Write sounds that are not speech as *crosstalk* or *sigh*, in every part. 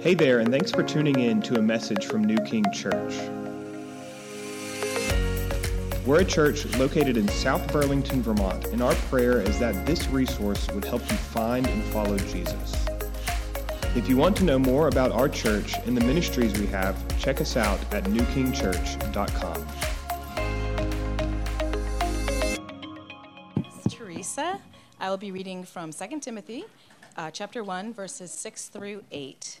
Hey there, and thanks for tuning in to a message from New King Church. We're a church located in South Burlington, Vermont, and our prayer is that this resource would help you find and follow Jesus. If you want to know more about our church and the ministries we have, check us out at newkingchurch.com. Is Teresa. I will be reading from 2 Timothy uh, chapter 1, verses 6 through 8.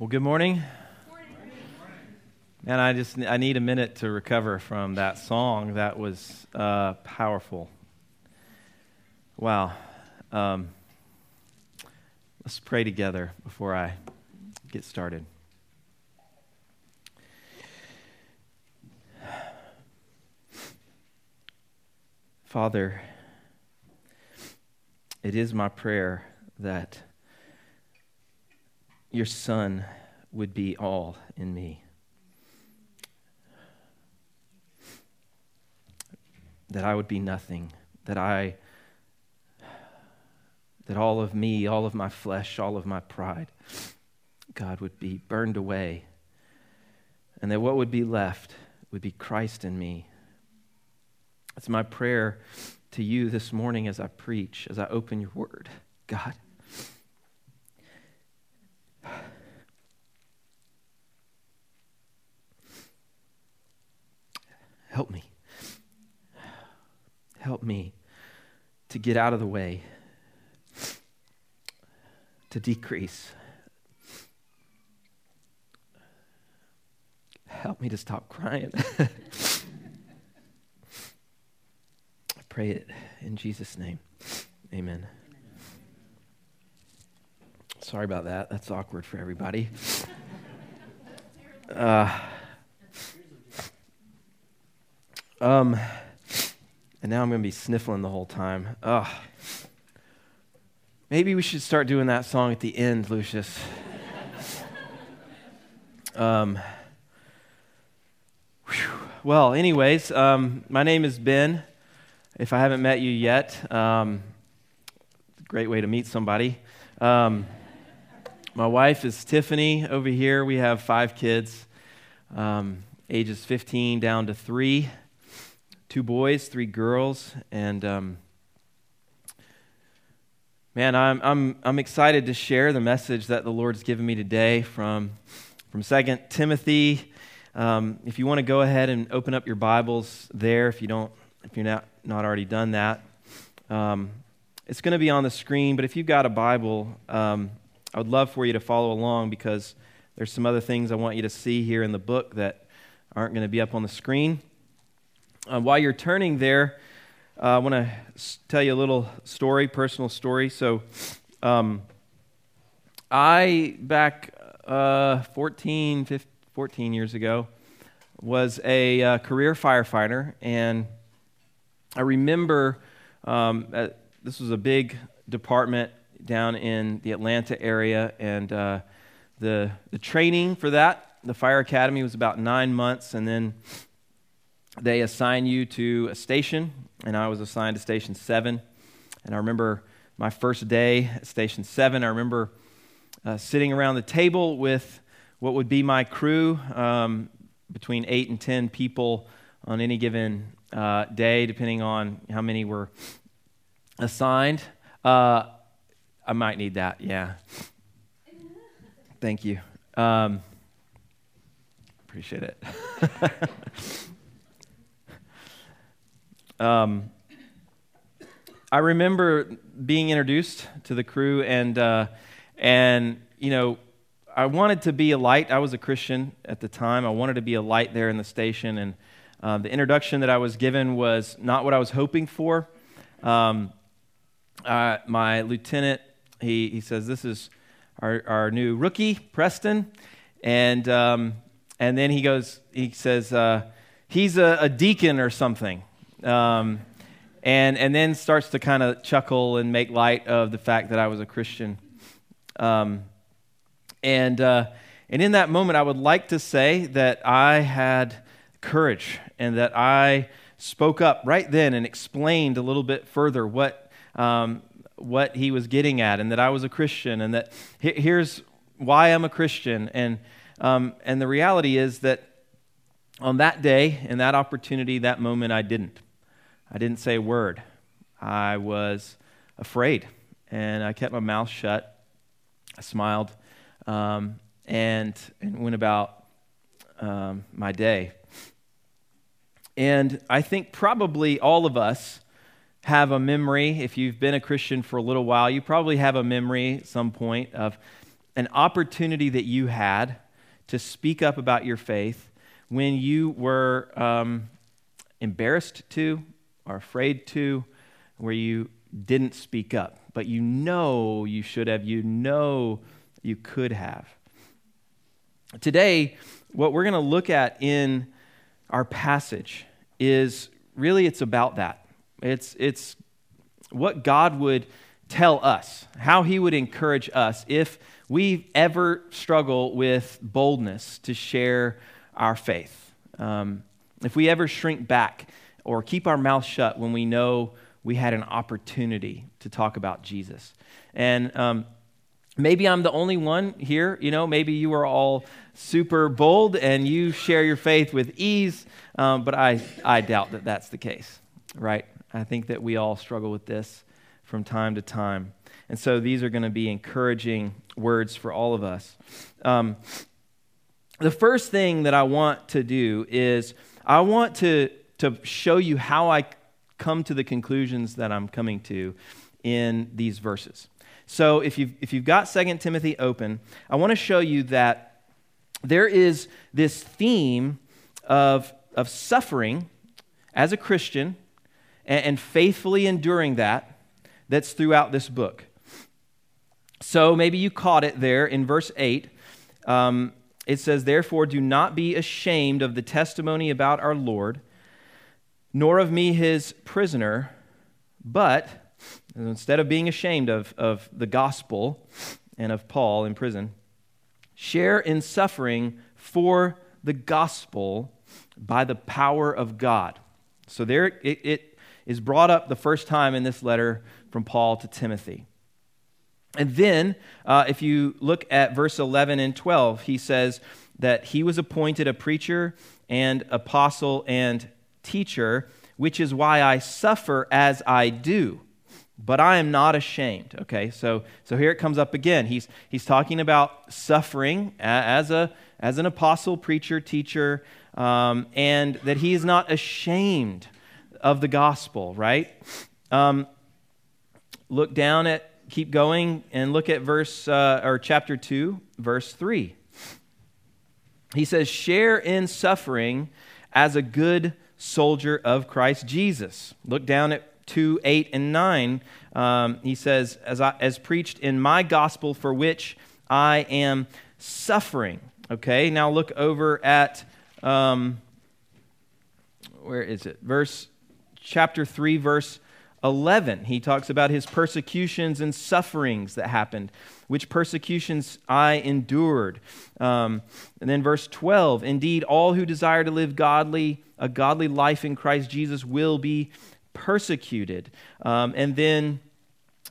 Well, good morning. And I just I need a minute to recover from that song. That was uh, powerful. Wow. Um, let's pray together before I get started. Father, it is my prayer that your Son would be all in me. That I would be nothing, that I, that all of me, all of my flesh, all of my pride, God, would be burned away, and that what would be left would be Christ in me. It's my prayer to you this morning as I preach, as I open your word. God, Help me. Help me to get out of the way, to decrease. Help me to stop crying. *laughs* I pray it in Jesus' name. Amen. Sorry about that. That's awkward for everybody. *laughs* Uh, um, and now I'm going to be sniffling the whole time. Ugh. Maybe we should start doing that song at the end, Lucius. *laughs* um, well, anyways, um, my name is Ben. If I haven't met you yet, um, great way to meet somebody. Um, my wife is Tiffany over here. We have five kids, um, ages 15 down to three two boys, three girls, and um, man, I'm, I'm, I'm excited to share the message that the Lord's given me today from, from 2 Timothy. Um, if you want to go ahead and open up your Bibles there, if you don't, if you're not, not already done that, um, it's going to be on the screen. But if you've got a Bible, um, I would love for you to follow along because there's some other things I want you to see here in the book that aren't going to be up on the screen. Uh, while you're turning there, uh, I want to tell you a little story, personal story. So, um, I, back uh, 14, 15, 14 years ago, was a uh, career firefighter. And I remember um, at, this was a big department down in the Atlanta area. And uh, the, the training for that, the fire academy, was about nine months. And then they assign you to a station, and I was assigned to Station 7. And I remember my first day at Station 7, I remember uh, sitting around the table with what would be my crew, um, between 8 and 10 people on any given uh, day, depending on how many were assigned. Uh, I might need that, yeah. Thank you. Um, appreciate it. *laughs* Um, I remember being introduced to the crew, and uh, and you know, I wanted to be a light. I was a Christian at the time. I wanted to be a light there in the station, and uh, the introduction that I was given was not what I was hoping for. Um, uh, my lieutenant he, he says, This is our, our new rookie, Preston. And, um, and then he goes, he says, uh, He's a, a, deacon or something. Um, and, and then starts to kind of chuckle and make light of the fact that I was a Christian. Um, and, uh, and in that moment, I would like to say that I had courage and that I spoke up right then and explained a little bit further what, um, what he was getting at and that I was a Christian and that here's why I'm a Christian. And, um, and the reality is that on that day and that opportunity, that moment, I didn't. I didn't say a word. I was afraid and I kept my mouth shut. I smiled um, and, and went about um, my day. And I think probably all of us have a memory, if you've been a Christian for a little while, you probably have a memory at some point of an opportunity that you had to speak up about your faith when you were um, embarrassed to or afraid to, where you didn't speak up, but you know you should have, you know you could have. Today, what we're going to look at in our passage is really it's about that. It's, it's what God would tell us, how He would encourage us if we ever struggle with boldness to share our faith. Um, if we ever shrink back or keep our mouth shut when we know we had an opportunity to talk about Jesus. And um, maybe I'm the only one here, you know, maybe you are all super bold and you share your faith with ease. Um, but I, I doubt that that's the case, right? I think that we all struggle with this from time to time. And so these are going to be encouraging words for all of us. Um, the first thing that I want to do is I want to, to show you how I come to the conclusions that I'm coming to in these verses. So if you've, if you've got 2 Timothy open, I want to show you that there is this theme of of suffering as a Christian and, and faithfully enduring that that's throughout this book. So maybe you caught it there in verse 8. Um, it says, Therefore, do not be ashamed of the testimony about our Lord, nor of me, his prisoner, but instead of being ashamed of, of the gospel and of Paul in prison, share in suffering for the gospel by the power of God. So there it, it is brought up the first time in this letter from Paul to Timothy. And then, uh, if you look at verse 11 and 12, he says that he was appointed a preacher and apostle and teacher, which is why I suffer as I do. But I am not ashamed. Okay, so, so here it comes up again. He's, he's talking about suffering as, a, as an apostle, preacher, teacher, um, and that he is not ashamed of the gospel, right? Um, look down at, keep going, and look at verse, uh, or chapter 2, verse 3. He says, Share in suffering as a good soldier of Christ Jesus. Look down at 2, 8, and 9. Um, he says, as, I, as preached in my gospel for which I am suffering. Okay, now look over at um, where is it? Verse chapter 3, verse 11. He talks about his persecutions and sufferings that happened, which persecutions I endured. Um, and then verse 12 Indeed, all who desire to live godly, a godly life in Christ Jesus will be persecuted. Um, and then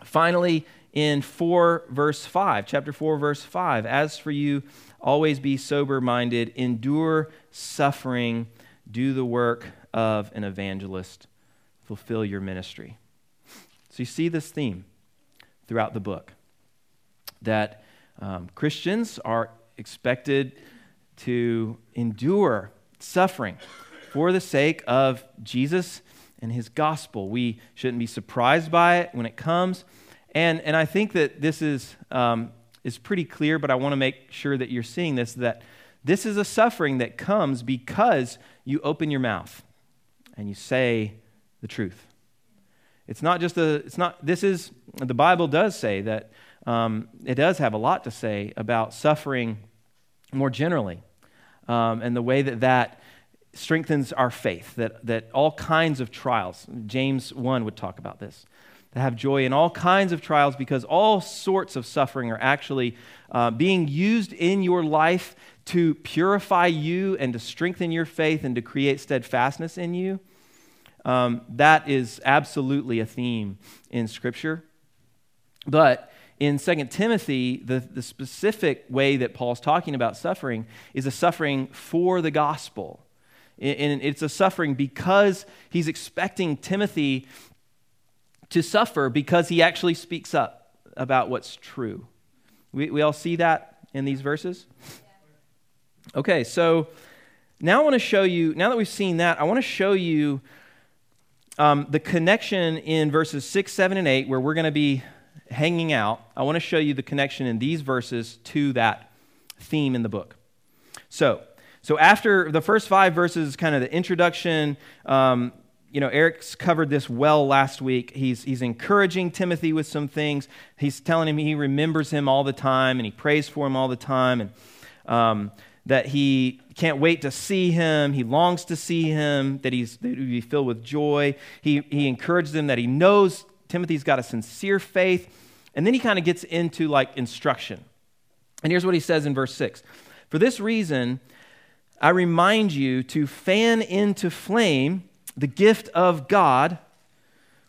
finally, in 4 verse 5, chapter 4, verse 5, as for you, always be sober minded, endure suffering, do the work of an evangelist, fulfill your ministry. So you see this theme throughout the book that um, Christians are expected to endure suffering for the sake of Jesus and his gospel. We shouldn't be surprised by it when it comes. And, and I think that this is, um, is pretty clear, but I want to make sure that you're seeing this that this is a suffering that comes because you open your mouth and you say the truth. It's not just a, it's not, this is, the Bible does say that um, it does have a lot to say about suffering more generally um, and the way that that strengthens our faith, that, that all kinds of trials, James 1 would talk about this, to have joy in all kinds of trials because all sorts of suffering are actually uh, being used in your life to purify you and to strengthen your faith and to create steadfastness in you. Um, that is absolutely a theme in Scripture. But in 2 Timothy, the, the specific way that Paul's talking about suffering is a suffering for the gospel. And it's a suffering because he's expecting Timothy to suffer because he actually speaks up about what's true. We, we all see that in these verses? Okay, so now I want to show you, now that we've seen that, I want to show you um, the connection in verses 6, 7, and 8, where we're going to be hanging out. I want to show you the connection in these verses to that theme in the book. So, so after the first five verses, kind of the introduction, um, you know, Eric's covered this well last week. He's, he's encouraging Timothy with some things. He's telling him he remembers him all the time and he prays for him all the time and um, that he can't wait to see him. He longs to see him, that he's that he be filled with joy. He, he encourages him that he knows Timothy's got a sincere faith. And then he kind of gets into like instruction. And here's what he says in verse 6 For this reason, I remind you to fan into flame the gift of God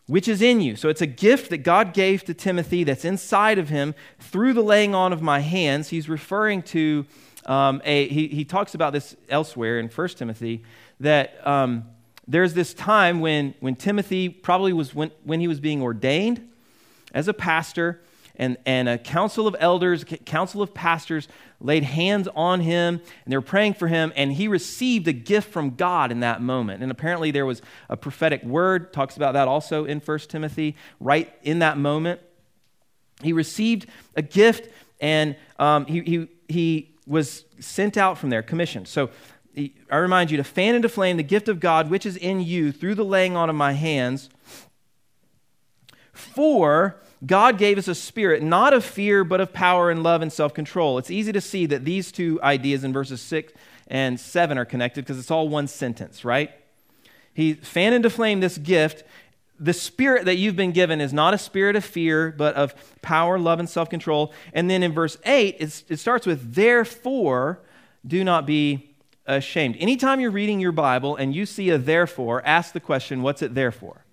which is in you. So it's a gift that God gave to Timothy that's inside of him through the laying on of my hands. He's referring to um, a, he, he talks about this elsewhere in 1 Timothy that um, there's this time when, when Timothy probably was when, when he was being ordained as a pastor and, and a council of elders, council of pastors laid hands on him and they were praying for him, and he received a gift from God in that moment. And apparently there was a prophetic word, talks about that also in 1 Timothy, right in that moment. He received a gift and um, he, he, he was sent out from there, commissioned. So I remind you to fan into flame the gift of God which is in you through the laying on of my hands. For God gave us a spirit not of fear, but of power and love and self control. It's easy to see that these two ideas in verses 6 and 7 are connected because it's all one sentence, right? He fan into flame this gift. The spirit that you've been given is not a spirit of fear, but of power, love, and self control. And then in verse 8, it starts with, Therefore, do not be ashamed. Anytime you're reading your Bible and you see a therefore, ask the question, What's it there for?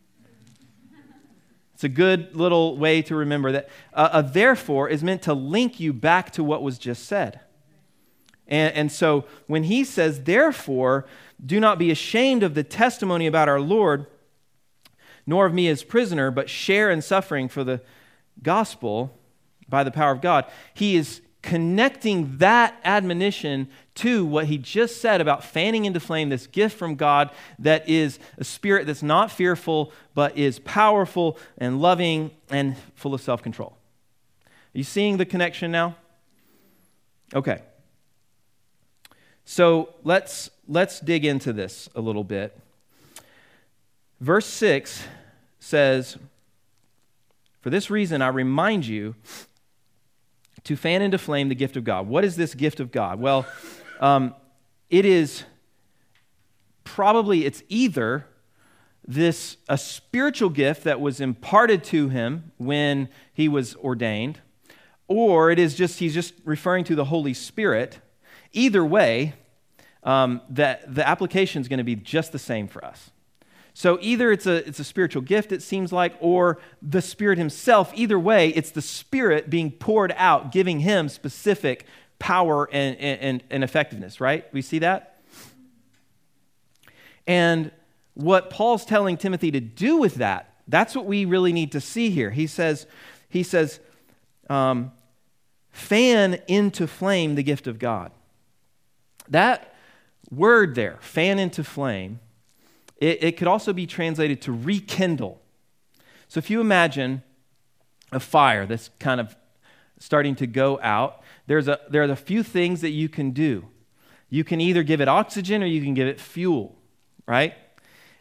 It's a good little way to remember that uh, a therefore is meant to link you back to what was just said. And, and so when he says, therefore, do not be ashamed of the testimony about our Lord, nor of me as prisoner, but share in suffering for the gospel by the power of God, he is connecting that admonition to what he just said about fanning into flame this gift from God that is a spirit that's not fearful, but is powerful and loving and full of self control. Are you seeing the connection now? Okay. So let's, let's dig into this a little bit. Verse 6 says, For this reason I remind you to fan into flame the gift of God. What is this gift of God? Well, um, it is probably, it's either this a spiritual gift that was imparted to him when he was ordained, or it is just, he's just referring to the Holy Spirit. Either way, um, that the application is going to be just the same for us. So either it's a, it's a spiritual gift, it seems like, or the Spirit Himself. Either way, it's the Spirit being poured out, giving Him specific power and, and, and effectiveness, right? We see that? And what Paul's telling Timothy to do with that, that's what we really need to see here. He says, he says, um, fan into flame the gift of God. That word there, fan into flame, it, it could also be translated to rekindle. So if you imagine a fire that's kind of starting to go out, there's a, there are a few things that you can do. You can either give it oxygen or you can give it fuel, right?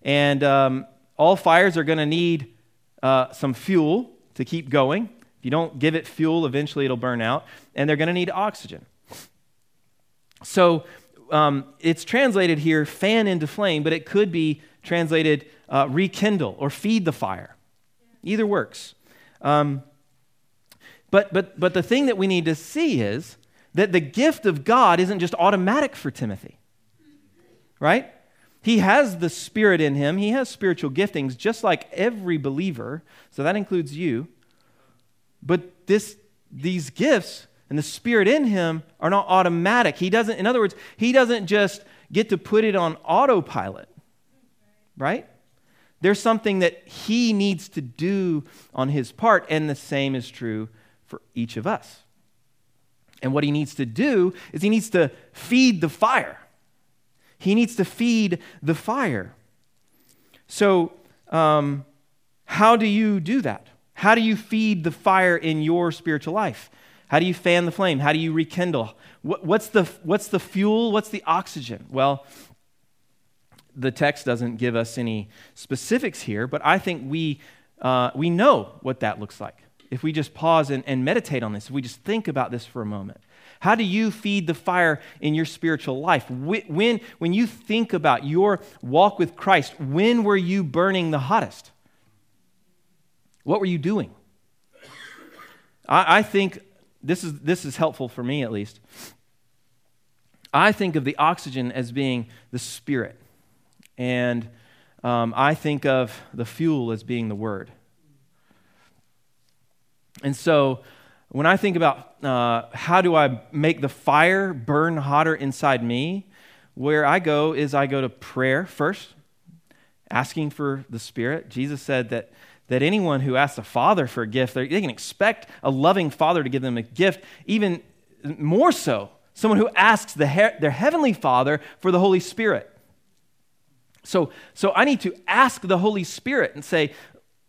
And um, all fires are going to need uh, some fuel to keep going. If you don't give it fuel, eventually it'll burn out, and they're going to need oxygen. So um, it's translated here fan into flame, but it could be translated uh, rekindle or feed the fire. Either works. Um, but, but, but the thing that we need to see is that the gift of God isn't just automatic for Timothy, right? He has the Spirit in him, he has spiritual giftings, just like every believer. So that includes you. But this, these gifts and the Spirit in him are not automatic. He doesn't, in other words, he doesn't just get to put it on autopilot, right? There's something that he needs to do on his part, and the same is true for each of us. And what he needs to do is he needs to feed the fire. He needs to feed the fire. So, um, how do you do that? How do you feed the fire in your spiritual life? How do you fan the flame? How do you rekindle? What, what's, the, what's the fuel? What's the oxygen? Well, the text doesn't give us any specifics here, but I think we, uh, we know what that looks like. If we just pause and, and meditate on this, if we just think about this for a moment. How do you feed the fire in your spiritual life? When, when you think about your walk with Christ, when were you burning the hottest? What were you doing? I, I think this is, this is helpful for me at least. I think of the oxygen as being the spirit, and um, I think of the fuel as being the word. And so when I think about uh, how do I make the fire burn hotter inside me, where I go is I go to prayer first, asking for the Spirit. Jesus said that that anyone who asks a father for a gift, they can expect a loving father to give them a gift, even more so, someone who asks the he- their heavenly father for the Holy Spirit. So, so I need to ask the Holy Spirit and say,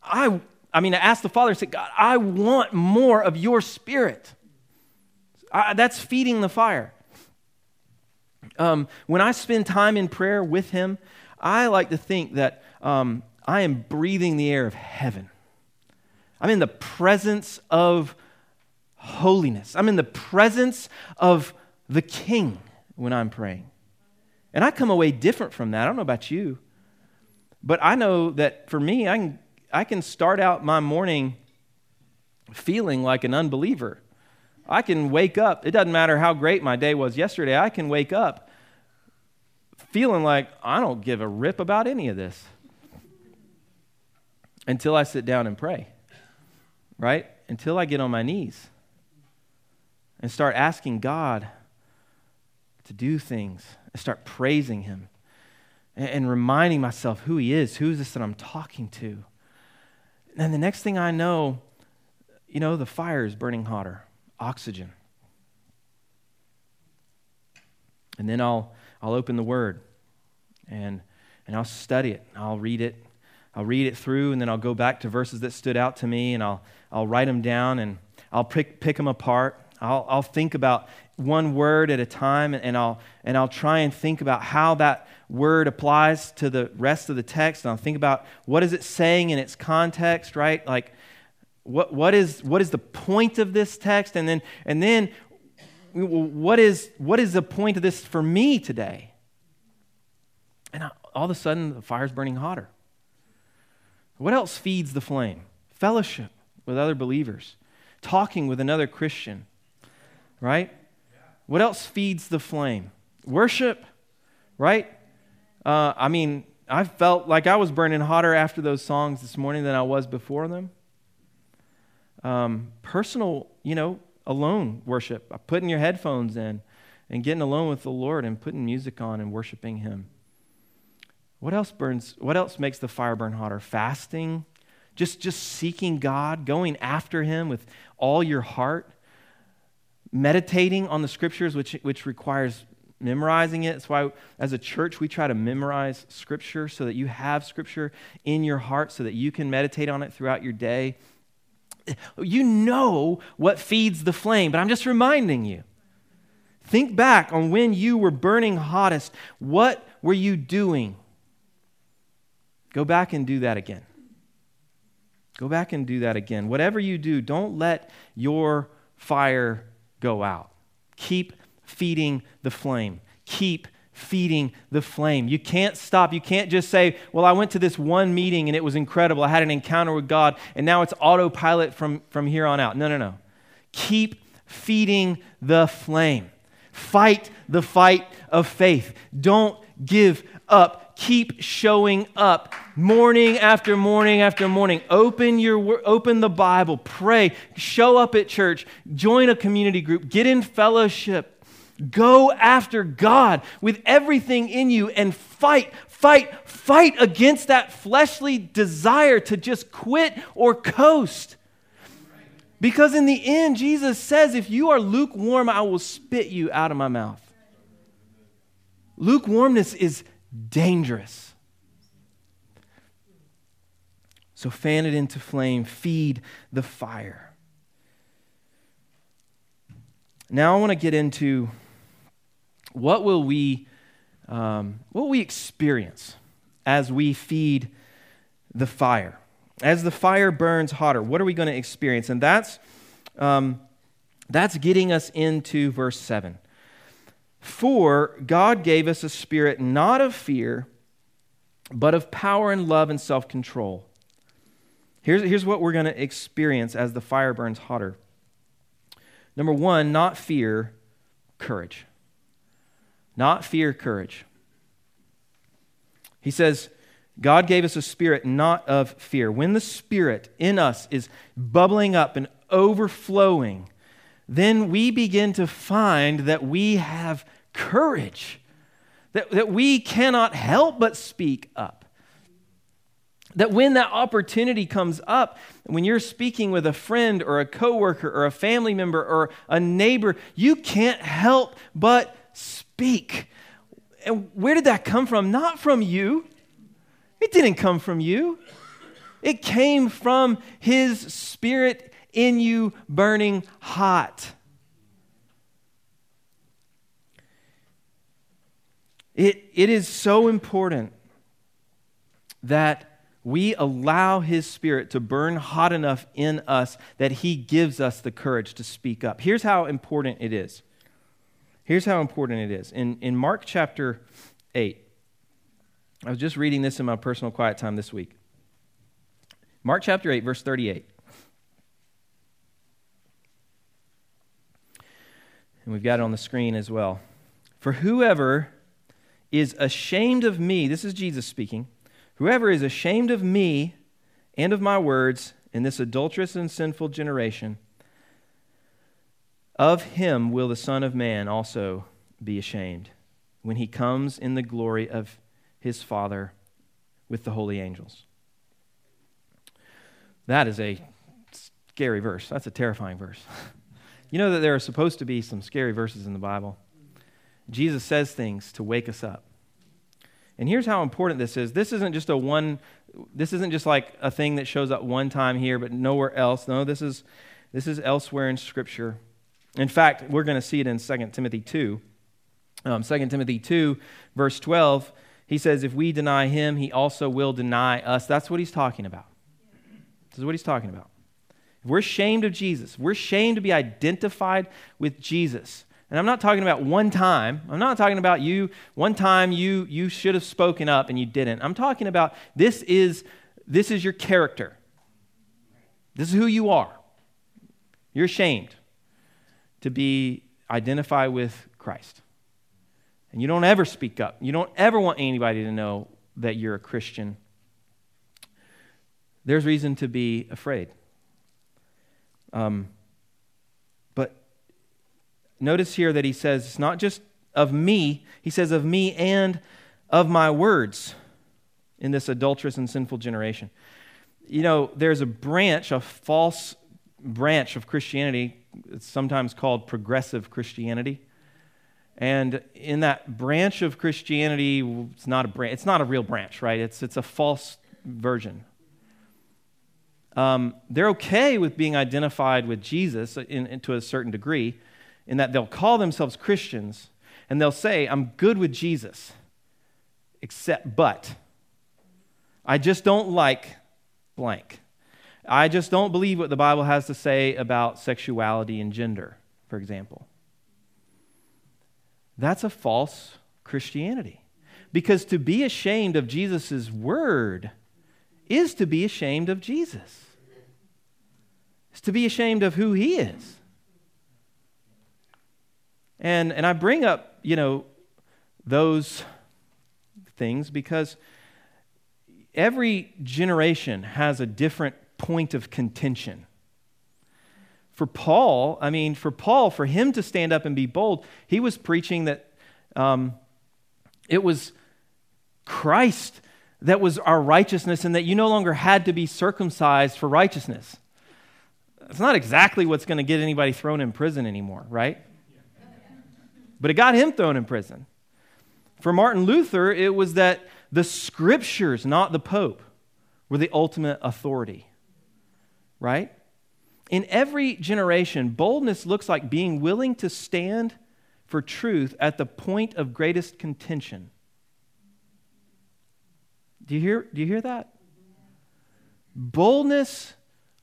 I, I mean, I ask the Father, and say, God, I want more of your Spirit. I, that's feeding the fire. Um, when I spend time in prayer with Him, I like to think that um, I am breathing the air of heaven. I'm in the presence of holiness. I'm in the presence of the King when I'm praying. And I come away different from that. I don't know about you, but I know that for me, I can, I can start out my morning feeling like an unbeliever. I can wake up, it doesn't matter how great my day was yesterday, I can wake up feeling like I don't give a rip about any of this until I sit down and pray, right? Until I get on my knees and start asking God to do things and start praising Him and, and reminding myself who He is. Who is this that I'm talking to? And the next thing I know, you know, the fire is burning hotter oxygen. And then I'll, I'll open the Word and, and I'll study it. I'll read it I'll read it through and then I'll go back to verses that stood out to me and I'll, I'll write them down and I'll pick, pick them apart. I'll, I'll think about one word at a time and and, I'll, and I'll try and think about how that word applies to the rest of the text. And I'll think about what is it saying in its context, right? Like, what, what, is, what is the point of this text? And then, and then what, is, what is the point of this for me today? And all of a sudden, the fire's burning hotter. What else feeds the flame? Fellowship with other believers, talking with another Christian, right? What else feeds the flame? Worship, right? Uh, I mean, I felt like I was burning hotter after those songs this morning than I was before them. Um, personal, you know, alone worship, putting your headphones in and getting alone with the Lord and putting music on and worshiping Him. What else burns? What else makes the fire burn hotter? Fasting, just just seeking God, going after Him with all your heart, meditating on the Scriptures, which which requires memorizing it. That's why, as a church, we try to memorize Scripture so that you have Scripture in your heart, so that you can meditate on it throughout your day. You know what feeds the flame, but I'm just reminding you. Think back on when you were burning hottest. What were you doing? Go back and do that again. Go back and do that again. Whatever you do, don't let your fire go out. Keep feeding the flame. Keep feeding the flame. You can't stop. You can't just say, Well, I went to this one meeting and it was incredible. I had an encounter with God and now it's autopilot from, from here on out. No, no, no. Keep feeding the flame. Fight the fight of faith. Don't give up. Keep showing up morning after morning after morning. Open your open the Bible, pray, show up at church, join a community group, get in fellowship. Go after God with everything in you and fight, fight, fight against that fleshly desire to just quit or coast. Because in the end, Jesus says, If you are lukewarm, I will spit you out of my mouth. Lukewarmness is dangerous. So fan it into flame, feed the fire. Now I want to get into what will we um, what will we experience as we feed the fire as the fire burns hotter what are we going to experience and that's um, that's getting us into verse 7 for god gave us a spirit not of fear but of power and love and self-control here's, here's what we're going to experience as the fire burns hotter number one not fear courage not fear, courage. He says, God gave us a spirit not of fear. When the spirit in us is bubbling up and overflowing, then we begin to find that we have courage, that, that we cannot help but speak up. That when that opportunity comes up, when you're speaking with a friend or a coworker or a family member or a neighbor, you can't help but speak. And where did that come from? Not from you. It didn't come from you. It came from His Spirit in you burning hot. It, it is so important that we allow His Spirit to burn hot enough in us that He gives us the courage to speak up. Here's how important it is Here's how important it is. In, in Mark chapter 8, I was just reading this in my personal quiet time this week. Mark chapter 8, verse 38. And we've got it on the screen as well. For whoever is ashamed of me, this is Jesus speaking, whoever is ashamed of me and of my words in this adulterous and sinful generation, of him will the Son of Man also be ashamed when he comes in the glory of his Father with the holy angels. That is a scary verse. That's a terrifying verse. *laughs* you know that there are supposed to be some scary verses in the Bible. Jesus says things to wake us up. And here's how important this is. This isn't just a one this isn't just like a thing that shows up one time here but nowhere else. No, this is this is elsewhere in scripture. In fact, we're going to see it in 2 Timothy 2. Um, 2 Timothy 2, verse 12, he says, If we deny him, he also will deny us. That's what he's talking about. This is what he's talking about. If we're ashamed of Jesus, we're ashamed to be identified with Jesus. And I'm not talking about one time. I'm not talking about you, one time you, you should have spoken up and you didn't. I'm talking about this is, this is your character. This is who you are. You're ashamed to be identify with Christ. And you don't ever speak up. You don't ever want anybody to know that you're a Christian. There's reason to be afraid. Um, notice here that he says it's not just of me, he says of me and of my words in this adulterous and sinful generation. You know, there's a branch, a false branch of Christianity it's sometimes called progressive Christianity. And in that branch of Christianity, it's not a branch, it's not a real branch, right? It's, it's a false version. Um, they're okay with being identified with Jesus in, in, to a certain degree, in that they'll call themselves Christians and they'll say, I'm good with Jesus, except, but I just don't like blank. I just don't believe what the Bible has to say about sexuality and gender, for example. That's a false Christianity. Because to be ashamed of Jesus' word is to be ashamed of Jesus. It's to be ashamed of who he is. And, and I bring up, you know, those things because every generation has a different point of contention. For Paul, I mean, for Paul, for him to stand up and be bold, he was preaching that um, it was Christ that was our righteousness and that you no longer had to be circumcised for righteousness. It's not exactly what's going to get anybody thrown in prison anymore, right? But it got him thrown in prison. For Martin Luther, it was that the scriptures, not the Pope, were the ultimate authority right? In every generation, boldness looks like being willing to stand for truth at the point of greatest contention. Do you hear, do you hear that? Boldness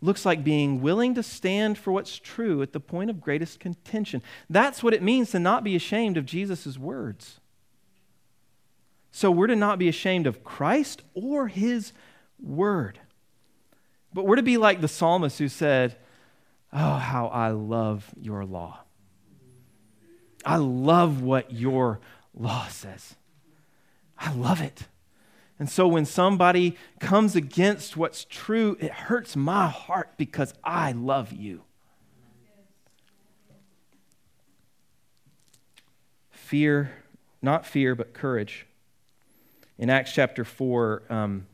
looks like being willing to stand for what's true at the point of greatest contention. That's what it means to not be ashamed of Jesus' words. So we're to not be ashamed of Christ or his word. But we're to be like the psalmist who said, Oh, how I love your law. I love what your law says. I love it. And so when somebody comes against what's true, it hurts my heart because I love you. Fear, not fear, but courage. In Acts chapter 4, um,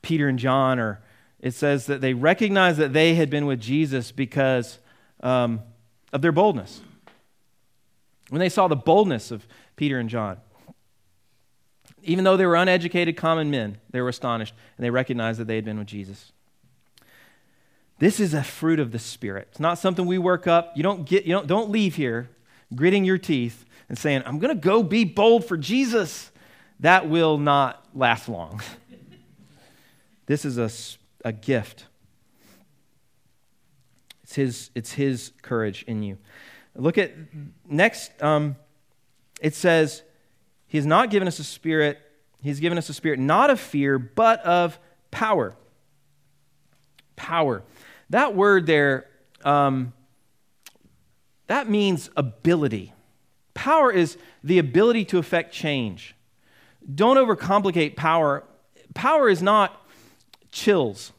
Peter and John are it says that they recognized that they had been with Jesus because um, of their boldness. When they saw the boldness of Peter and John, even though they were uneducated common men, they were astonished and they recognized that they had been with Jesus. This is a fruit of the Spirit. It's not something we work up. You don't, get, you don't, don't leave here gritting your teeth and saying, I'm going to go be bold for Jesus. That will not last long. *laughs* this is a a gift. It's his, it's his courage in you. Look at next, um, it says, He has not given us a spirit, He's given us a spirit not of fear, but of power. Power. That word there, um, that means ability. Power is the ability to affect change. Don't overcomplicate power. Power is not chills.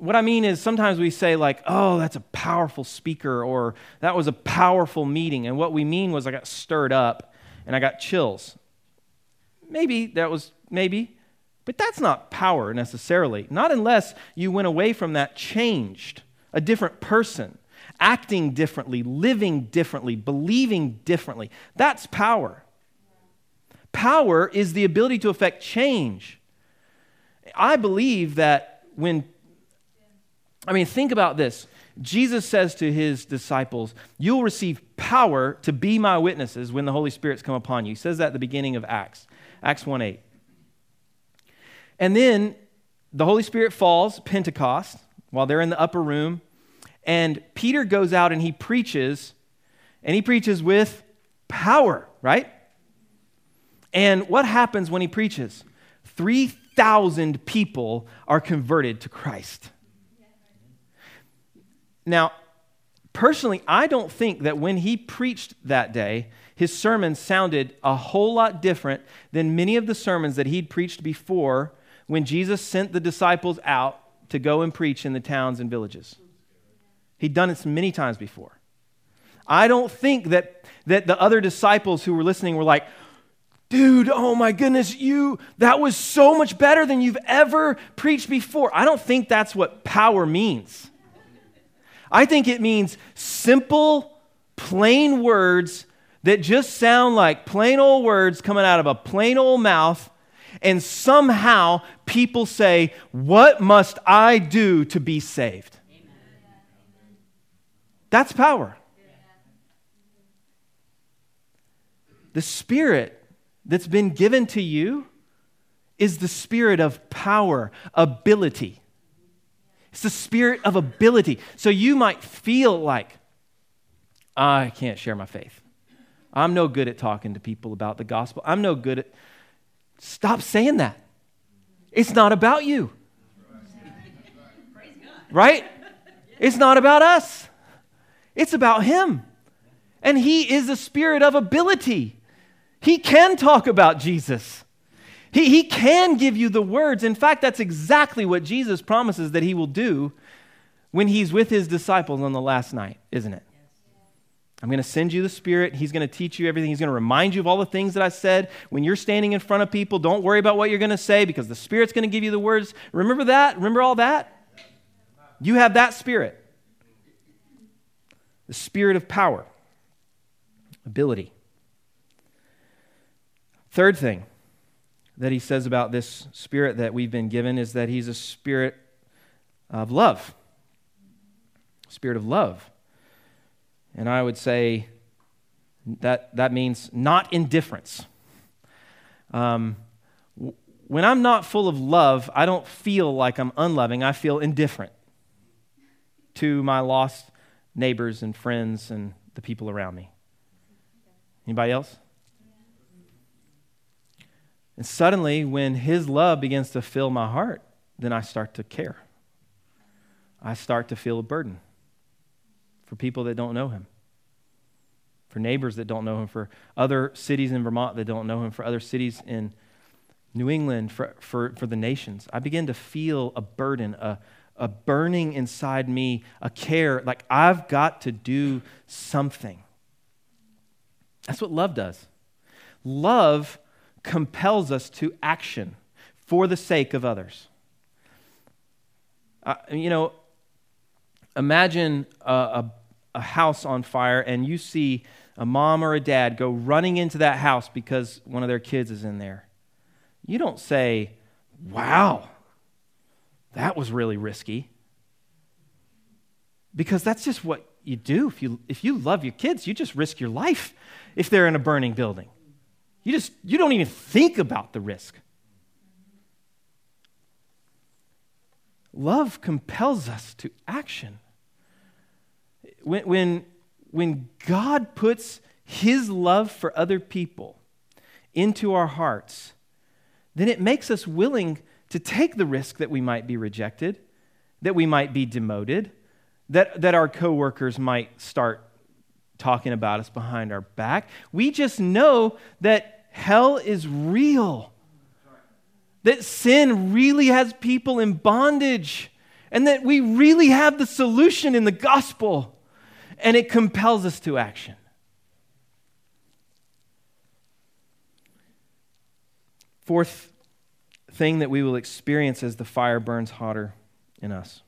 What I mean is sometimes we say, like, oh, that's a powerful speaker, or that was a powerful meeting. And what we mean was I got stirred up and I got chills. Maybe that was, maybe, but that's not power necessarily. Not unless you went away from that changed, a different person, acting differently, living differently, believing differently. That's power. Power is the ability to affect change. I believe that when, I mean, think about this. Jesus says to his disciples, You'll receive power to be my witnesses when the Holy Spirit's come upon you. He says that at the beginning of Acts, Acts 1 8. And then the Holy Spirit falls, Pentecost, while they're in the upper room. And Peter goes out and he preaches, and he preaches with power, right? And what happens when he preaches? 3,000 people are converted to Christ. Now, personally, I don't think that when he preached that day, his sermon sounded a whole lot different than many of the sermons that he'd preached before when Jesus sent the disciples out to go and preach in the towns and villages. He'd done it many times before. I don't think that, that the other disciples who were listening were like, dude, oh my goodness, you, that was so much better than you've ever preached before. I don't think that's what power means. I think it means simple, plain words that just sound like plain old words coming out of a plain old mouth, and somehow people say, What must I do to be saved? That's power. The Spirit that's been given to you is the spirit of power, ability. It's the spirit of ability. So you might feel like, I can't share my faith. I'm no good at talking to people about the gospel. I'm no good at. Stop saying that. It's not about you. Right? It's not about us, it's about Him. And He is a spirit of ability. He can talk about Jesus. He, he can give you the words. In fact, that's exactly what Jesus promises that He will do when He's with His disciples on the last night, isn't it? I'm going to send you the Spirit. He's going to teach you everything. He's going to remind you of all the things that I said. When you're standing in front of people, don't worry about what you're going to say because the Spirit's going to give you the words. Remember that? Remember all that? You have that Spirit the Spirit of power, ability. Third thing that he says about this Spirit that we've been given is that he's a Spirit of love. Spirit of love. And I would say that that means not indifference. Um, when I'm not full of love, I don't feel like I'm unloving. I feel indifferent to my lost neighbors and friends and the people around me. Anybody else? And suddenly, when His love begins to fill my heart, then I start to care. I start to feel a burden for people that don't know him, for neighbors that don't know him, for other cities in Vermont that don't know him, for other cities in New England, for, for, for the nations. I begin to feel a burden, a, a burning inside me, a care, like I've got to do something. That's what love does. Love compels us to action for the sake of others. Uh, you know, imagine a, a, a house on fire and you see a mom or a dad go running into that house because one of their kids is in there, you don't say, Wow, that was really risky. Because that's just what you do. If you, if you love your kids, you just risk your life if they're in a burning building. You just you don't even think about the risk. Love compels us to action when, when, when God puts his love for other people into our hearts, then it makes us willing to take the risk that we might be rejected, that we might be demoted, that, that our coworkers might start talking about us behind our back. We just know that hell is real, that sin really has people in bondage, and that we really have the solution in the gospel and it compels us to action. Fourth thing that we will experience as the fire burns hotter in us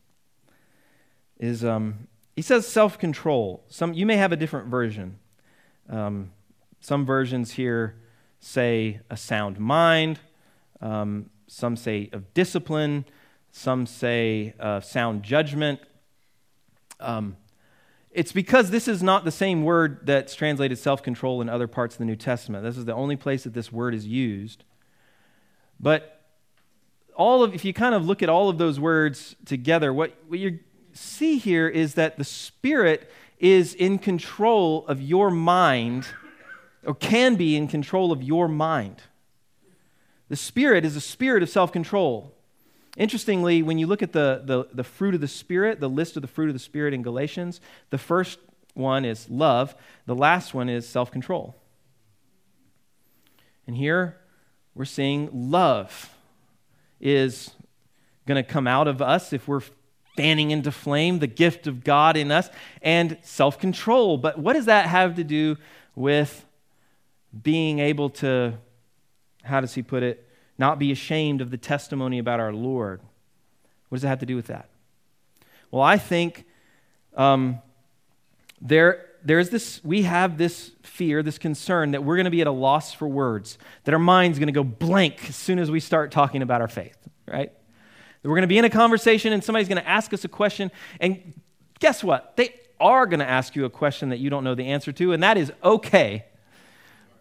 is um, he says self control. Some you may have a different version. Um, some versions here say a sound mind. Um, some say of discipline. Some say uh, sound judgment. Um, it's because this is not the same word that's translated self control in other parts of the New Testament. This is the only place that this word is used. But all of, if you kind of look at all of those words together, what, what you see here is that the Spirit is in control of your mind, or can be in control of your mind. The Spirit is a spirit of self control. Interestingly, when you look at the, the, the, fruit of the Spirit, the list of the fruit of the Spirit in Galatians, the first one is love, the last one is self control. And here we're seeing love is going to come out of us if we're fanning into flame the gift of God in us, and self control. But what does that have to do with being able to, how does he put it? not be ashamed of the testimony about our Lord. What does it have to do with that? Well, I think um, there, there's this, we have this fear, this concern that we're going to be at a loss for words, that our mind's going to go blank as soon as we start talking about our faith, right? We're going to be in a conversation and somebody's going to ask us a question, and guess what? They are going to ask you a question that you don't know the answer to, and that is okay.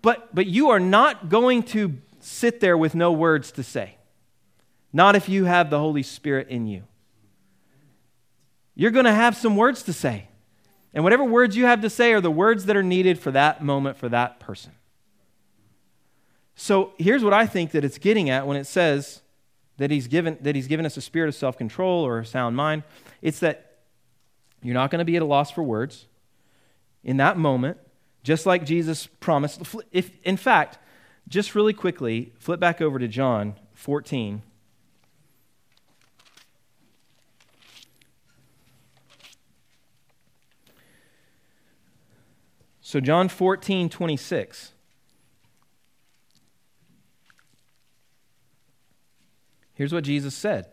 But, but you are not going to sit there with no words to say. Not if you have the Holy Spirit in you. you're going to have some words to say. And whatever words you have to say are the words that are needed for that moment, for that person. So here's what I think that it's getting at when it says that he's given, that he's given us a spirit of self control or a sound mind. It's that you're not going to be at a loss for words in that moment, just like Jesus promised. If, in fact, just really quickly, flip back over to John 14. So, John 14, 26. Here's what Jesus said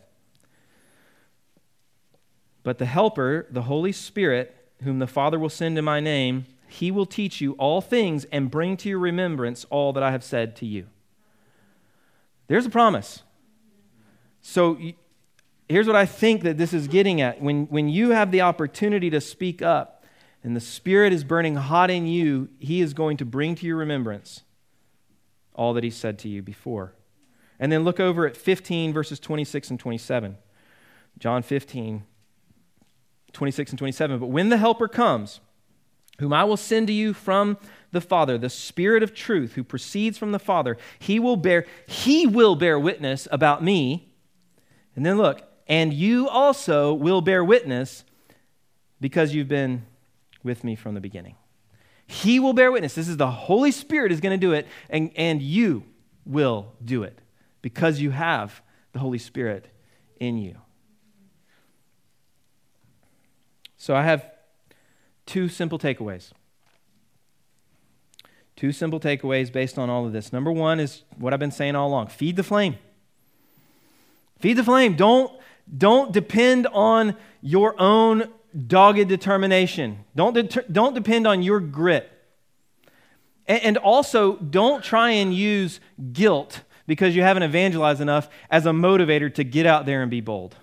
But the Helper, the Holy Spirit, whom the Father will send in my name, he will teach you all things and bring to your remembrance all that I have said to you. There's a promise. So here's what I think that this is getting at. When, when you have the opportunity to speak up and the Spirit is burning hot in you, He is going to bring to your remembrance all that He said to you before. And then look over at 15, verses 26 and 27. John 15, 26 and 27. But when the Helper comes, whom I will send to you from the Father, the Spirit of truth who proceeds from the Father, he will bear, he will bear witness about me. And then look, and you also will bear witness because you've been with me from the beginning. He will bear witness. This is the Holy Spirit is going to do it, and, and you will do it because you have the Holy Spirit in you. So I have two simple takeaways. Two simple takeaways based on all of this. Number one is what I've been saying all along feed the flame. Feed the flame. Don't, don't depend on your own dogged determination. Don't, deter, don't depend on your grit. And, and also, don't try and use guilt because you haven't evangelized enough as a motivator to get out there and be bold.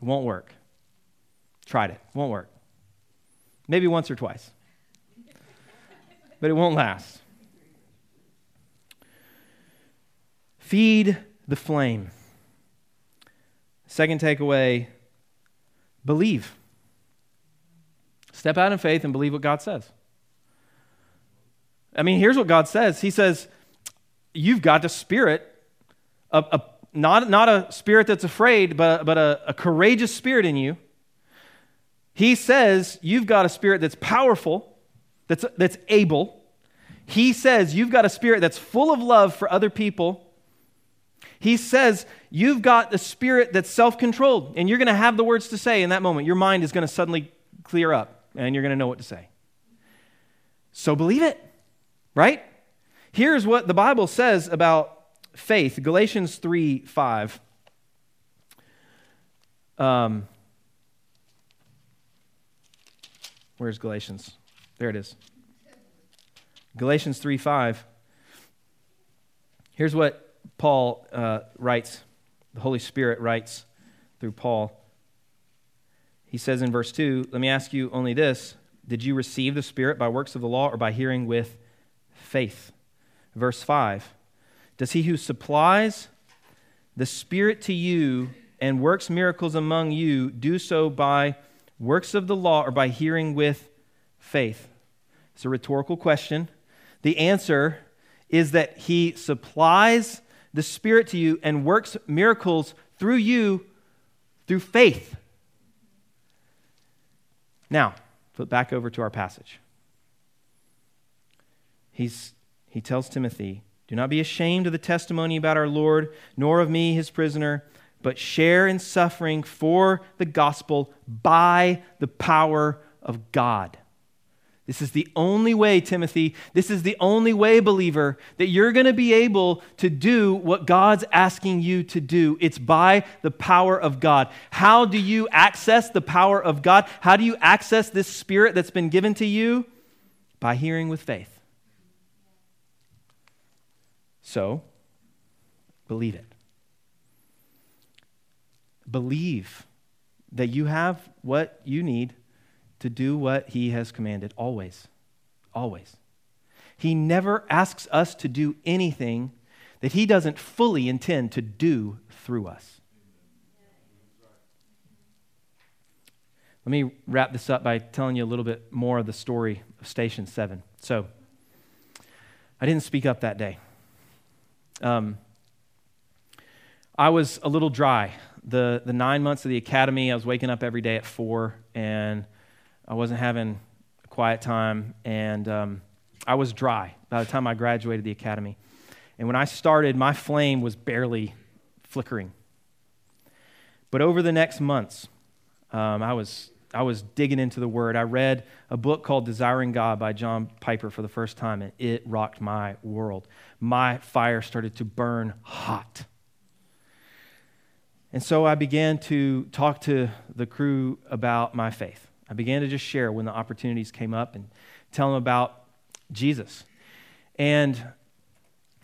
It won't work. Tried it. Won't work. Maybe once or twice. But it won't last. Feed the flame. Second takeaway believe. Step out in faith and believe what God says. I mean, here's what God says He says, You've got a spirit, a, a, not, not a spirit that's afraid, but, but a, a courageous spirit in you he says you've got a spirit that's powerful, that's, that's able. He says you've got a spirit that's full of love for other people. He says you've got a spirit that's self controlled, and you're going to have the words to say in that moment. Your mind is going to suddenly clear up, and you're going to know what to say. So believe it, right? Here's what the Bible says about faith Galatians 3 5. Um, Where's Galatians? There it is. Galatians 3 5. Here's what Paul uh, writes, the Holy Spirit writes through Paul. He says in verse 2 Let me ask you only this Did you receive the Spirit by works of the law or by hearing with faith? Verse 5 Does he who supplies the Spirit to you and works miracles among you do so by works of the law or by hearing with faith? It's a rhetorical question. The answer is that he supplies the Spirit to you and works miracles through you through faith. Now, flip back over to our passage. He's, he tells Timothy, Do not be ashamed of the testimony about our Lord, nor of me, his prisoner but share in suffering for the gospel by the power of God. This is the only way, Timothy, this is the only way, believer, that you're going to be able to do what God's asking you to do. It's by the power of God. How do you access the power of God? How do you access this spirit that's been given to you? By hearing with faith. So, believe it believe that you have what you need to do what he has commanded always. Always. He never asks us to do anything that he doesn't fully intend to do through us. let me wrap this up by telling you a little bit more of the story of Station 7. So, I didn't speak up that day. Um, I was a little dry. The, the nine months of the academy, I was waking up every day at four, and I wasn't having a quiet time, and um, I was dry by the time I graduated the academy. And when I started, my flame was barely flickering. But over the next months, um, I, was, I was digging into the Word. I read a book called Desiring God by John Piper for the first time, and it rocked my world. My fire started to burn hot. And so I began to talk to the crew about my faith. I began to just share when the opportunities came up and tell them about Jesus. And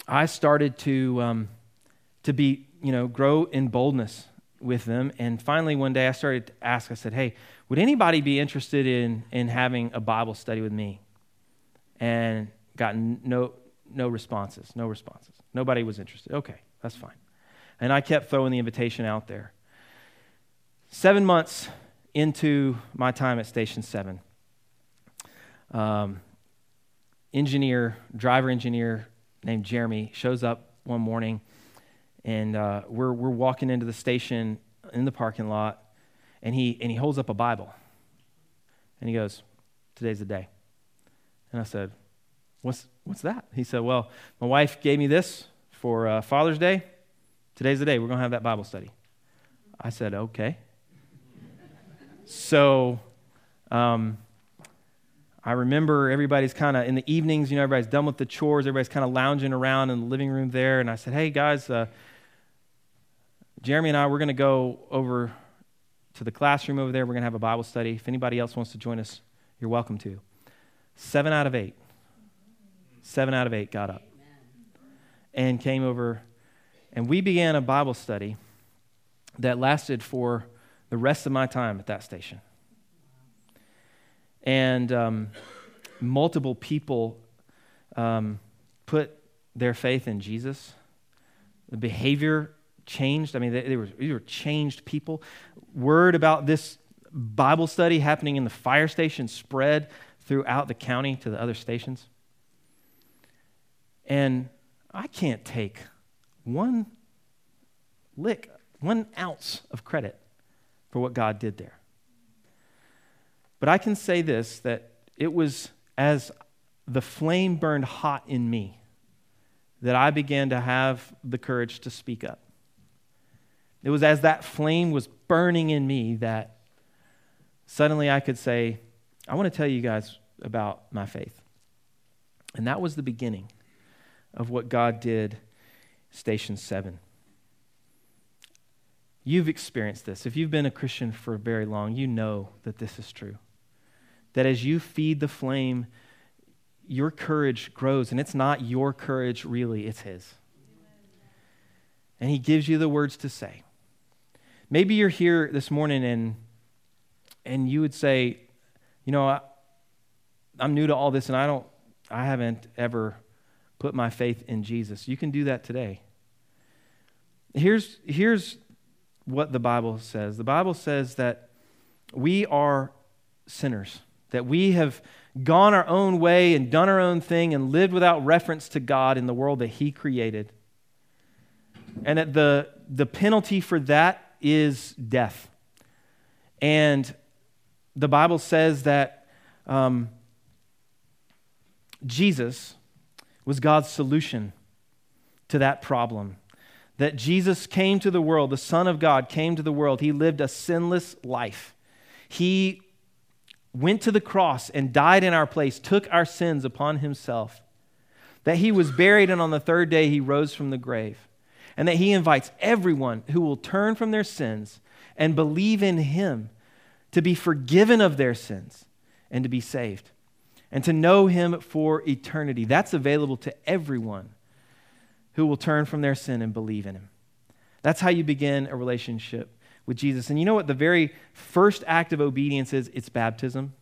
I started to, um, to be, you know, grow in boldness with them. And finally, one day I started to ask, I said, hey, would anybody be interested in, in having a Bible study with me? And got no, no responses, no responses. Nobody was interested. Okay, that's fine. And I kept throwing the invitation out there. Seven months into my time at Station 7, um, engineer, driver engineer named Jeremy shows up one morning, and uh, we're, we're walking into the station in the parking lot, and he, and he holds up a Bible. And he goes, Today's the day. And I said, What's, what's that? He said, Well, my wife gave me this for uh, Father's Day. Today's the day. We're going to have that Bible study. I said, Okay. so um, I remember everybody's kind of in the evenings, you know, everybody's done with the chores, everybody's kind of lounging around in the living room there. And I said, Hey, guys, uh, Jeremy and I, we're going to go over to the classroom over there. We're going to have a Bible study. If anybody else wants to join us, you're welcome to. Seven out of eight. Seven out of eight got up and came over. And we began a Bible study that lasted for the rest of my time at that station. And um, multiple people um, put their faith in Jesus. The behavior changed. I mean, they, they, were, they were changed people. Word about this Bible study happening in the fire station spread throughout the county to the other stations. And I can't take one lick, one ounce of credit for what God did there. But I can say this that it was as the flame burned hot in me that I began to have the courage to speak up. It was as that flame was burning in me that suddenly I could say, I want to tell you guys about my faith. And that was the beginning of what God did, Station 7. You've experienced this. If you've been a Christian for very long, you know that this is true. That as you feed the flame, your courage grows. And it's not your courage, really, it's His. And He gives you the words to say. Maybe you're here this morning and, and you would say, you know, I, I'm new to all this and I don't, I haven't ever put my faith in Jesus. You can do that today. Here's, here's what the Bible says the Bible says that we are sinners, that we have gone our own way and done our own thing and lived without reference to God in the world that He created. And that the, the penalty for that is death. And the Bible says that um, Jesus was God's solution to that problem. That Jesus came to the world, the Son of God came to the world. He lived a sinless life. He went to the cross and died in our place, took our sins upon himself. That he was buried, and on the third day he rose from the grave and that he invites everyone who will turn from their sins and believe in him to be forgiven of their sins and to be saved and to know him for eternity. That's available to everyone who will turn from their sin and believe in him. That's how you begin a relationship with Jesus. And you know what the very first act of obedience is? It's baptism.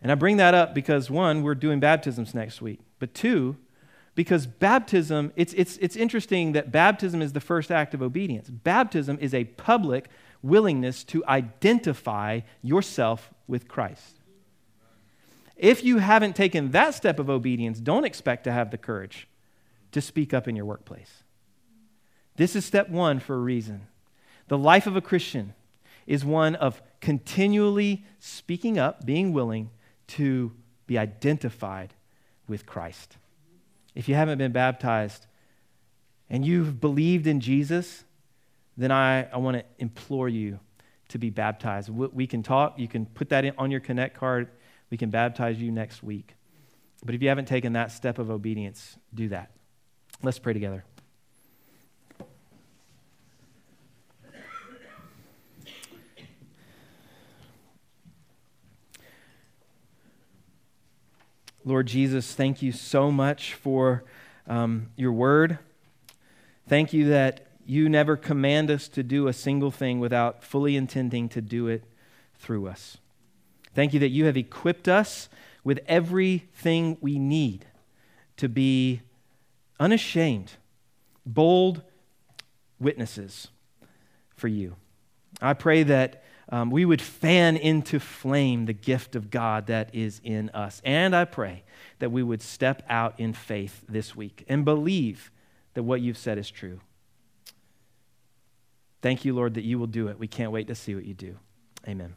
And I bring that up because one, we're doing baptisms next week. But two, because baptism, it's, it's, it's interesting that baptism is the first act of obedience. Baptism is a public willingness to identify yourself with Christ. If you haven't taken that step of obedience, don't expect to have the courage to speak up in your workplace. This is step one for a reason. The life of a Christian is one of continually speaking up, being willing to be identified with Christ. If you haven't been baptized and you've believed in Jesus, then I, I want to implore you to be baptized. We can talk, you can put that on your Connect card. We can baptize you next week. But if you haven't taken that step of obedience, do that. Let's pray together. Lord Jesus, thank you so much for um, your word. Thank you that you never command us to do a single thing without fully intending to do it through us. Thank you that you have equipped us with everything we need to be unashamed, bold witnesses for you. I pray that um, we would fan into flame the gift of God that is in us. And I pray that we would step out in faith this week and believe that what you've said is true. Thank you, Lord, that you will do it. We can't wait to see what you do. Amen.